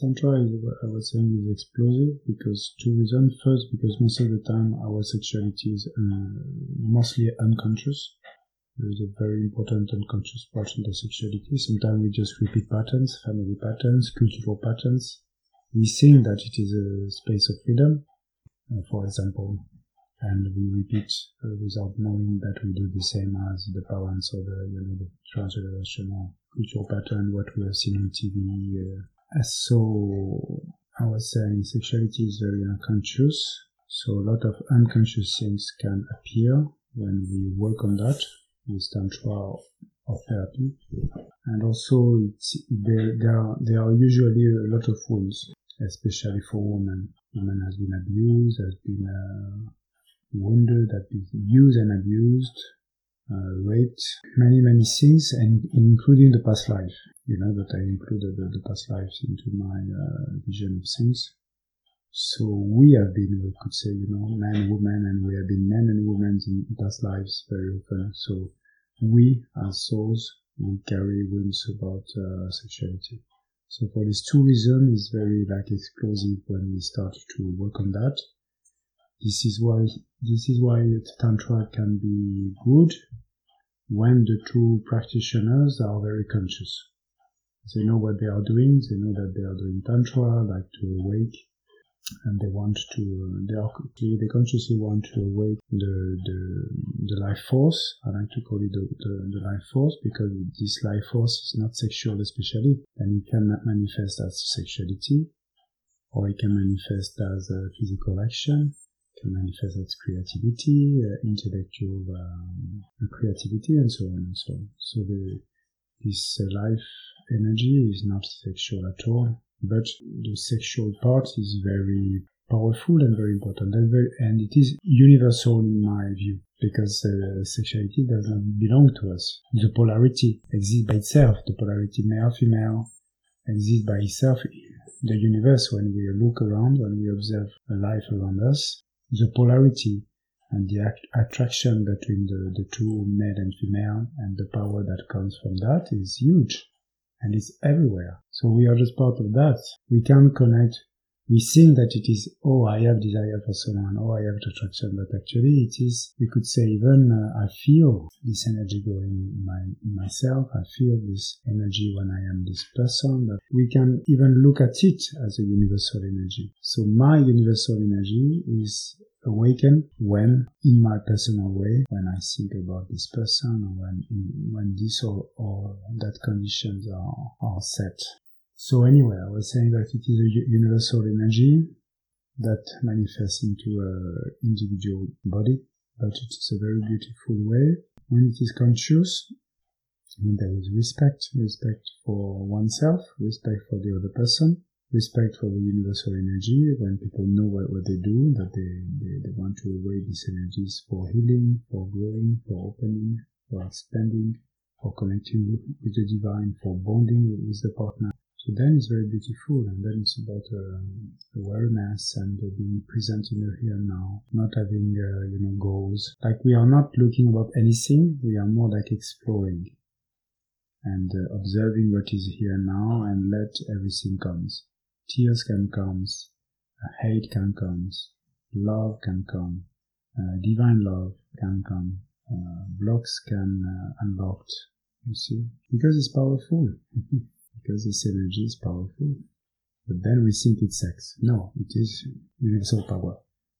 Tantra is what I was saying is explosive because two reasons. First, because most of the time our sexuality is uh, mostly unconscious. There is a very important unconscious part in the sexuality. Sometimes we just repeat patterns, family patterns, cultural patterns. We think that it is a space of freedom, uh, for example, and we repeat uh, without knowing that we do the same as the parents or the you know the transgenerational cultural pattern, what we have seen on TV. Uh, so I was saying sexuality is very unconscious. So a lot of unconscious things can appear when we work on that with tantra or therapy. And also there, there, are, there are usually a lot of wounds, especially for women. Women has been abused, has been uh, wounded, has been used and abused, uh, raped, many, many things, and including the past life. You know, that I included the, the past lives into my uh, vision of things. So we have been, we could say, you know, men, women, and we have been men and women in past lives very often. So we, as souls, we carry wounds about uh, sexuality. So for these two reasons, it's very like explosive when we start to work on that. This is why this is why tantra can be good when the two practitioners are very conscious. They know what they are doing. They know that they are doing tantra, like to awake, and they want to. They are they consciously want to awake the the, the life force. I like to call it the, the, the life force because this life force is not sexual, especially, and it can manifest as sexuality, or it can manifest as a physical action, can manifest as creativity, uh, intellectual um, creativity, and so on and so on. So the, this uh, life energy is not sexual at all, but the sexual part is very powerful and very important, and, very, and it is universal in my view because uh, sexuality does not belong to us. The polarity exists by itself. The polarity male female exists by itself. in The universe, when we look around, when we observe life around us, the polarity and the attraction between the, the two male and female and the power that comes from that is huge and it's everywhere. So we are just part of that. We can connect. We think that it is, oh, I have desire for someone, oh, I have attraction, but actually it is, we could say even, uh, I feel this energy going in, my, in myself. I feel this energy when I am this person, but we can even look at it as a universal energy. So my universal energy is awaken when in my personal way when i think about this person when when this or, or that conditions are, are set. So anyway i was saying that it is a universal energy that manifests into a individual body but it is a very beautiful way. When it is conscious when there is respect respect for oneself respect for the other person respect for the universal energy when people know what, what they do, that they, they, they want to awake these energies for healing, for growing, for opening, for expanding, for connecting with, with the divine, for bonding with, with, the partner. So then it's very beautiful, and then it's about uh, awareness and uh, being present in the here and now, not having uh, you know goals. Like we are not looking about anything; we are more like exploring and uh, observing what is here now, and let everything comes tears can come, hate can come, love can come, uh, divine love can come, uh, blocks can uh, unlocked. You see, because it's powerful, because this energy is powerful. But then we think it's sex. No, it is universal power.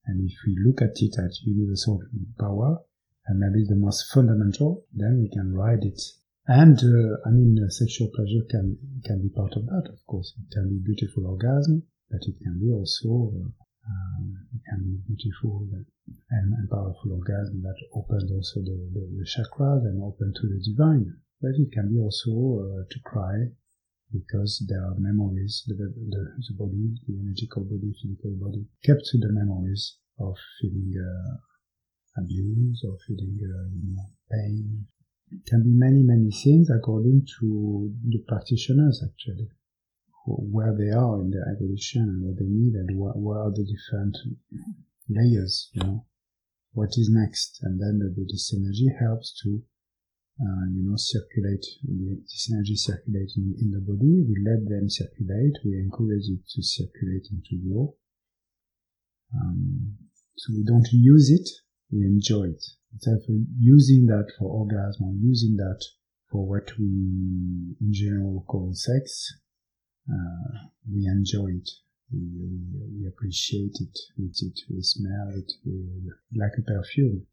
And if we look at it as universal power, and maybe the most fundamental, then we can ride it and uh, I mean, uh, sexual pleasure can can be part of that. Of course, it can be beautiful orgasm, but it can be also uh, it can be beautiful and, and, powerful orgasm that opens also the, the, the chakras and open to the divine. But it can be also uh, to cry because there are memories, the, the, the body, the energetical body, physical body, kept to the memories of feeling uh, abuse or feeling uh, you know, pain, it can be many, many things according to the practitioners actually, where they are in their evolution and what they need and what, what are the different layers, you know, what is next. And then the, the energy helps to uh, you know, circulate, this energy circulate in, in, the body. We let them circulate. We encourage it to circulate into you. Um, so we don't use it, we enjoy it. Instead of using that for orgasm or using that for what we in general call sex, uh, we enjoy it. We, we, appreciate it with it. We smell it. We, like a perfume.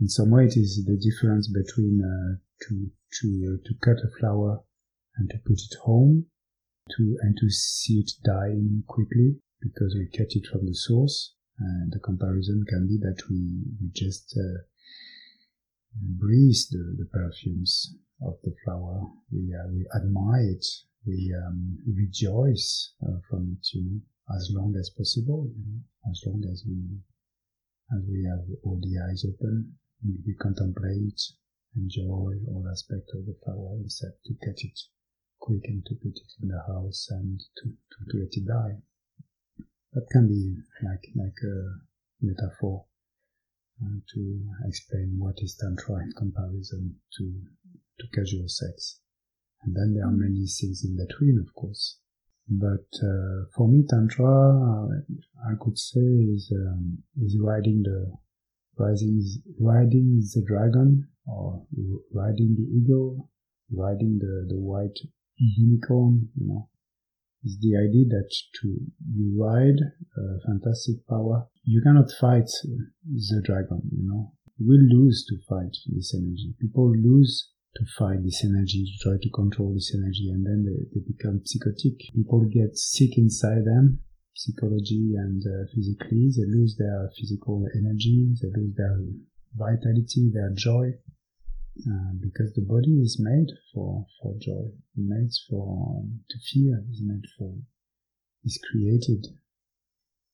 In some way, it is the difference between uh, to to uh, to cut a flower and to put it home, to and to see it dying quickly because we cut it from the source. And the comparison can be that we, we just uh, breathe the, the perfumes of the flower. We, uh, we admire it. We um, rejoice uh, from it, you know, as long as possible, you know, as long as we, as we have all the eyes open, we, we contemplate, enjoy all aspects of the flower instead to cut it quick and to put it in the house and to, to let it die. That can be like, like a metaphor uh, to explain what is tantra in comparison to to casual sex. And then there are many things in between, of course. But uh, for me, tantra, uh, I could say, is um, is riding the rising, riding the dragon, or riding the eagle, riding the the white unicorn. You know, is the idea that to you ride a fantastic power. You cannot fight the dragon. You know, you will lose to fight this energy. People lose to fight this energy, to try to control this energy, and then they, they become psychotic. People get sick inside them, psychology and uh, physically. They lose their physical energy, they lose their vitality, their joy, uh, because the body is made for for joy, it's made for um, to feel, is made for, is created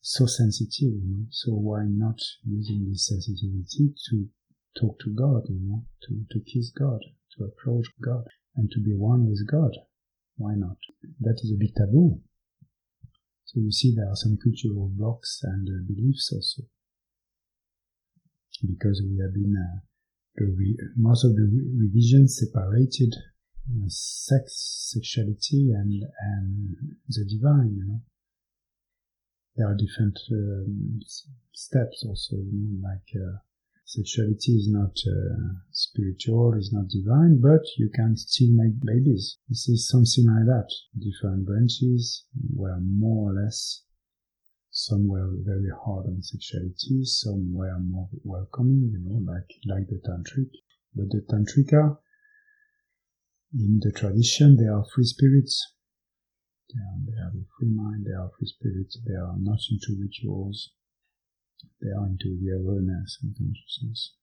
so sensitive, you know. So why not using this sensitivity to talk to God, you know, to to kiss God, to approach God and to be one with God. Why not? That is a bit taboo. So you see there are some cultural blocks and uh, beliefs also. Because we have been, uh, re- most of the re- religions separated uh, sex, sexuality and, and the divine, you know. There are different um, steps also, you know, like uh, Sexuality is not uh, spiritual, is not divine, but you can still make babies. This is something like that. Different branches were more or less, some were very hard on sexuality, some were more welcoming, you know, like, like the tantric. But the tantrika, in the tradition, they are free spirits. They, are, they have a free mind, they are free spirits, they are not into rituals, they are into the awareness and consciousness.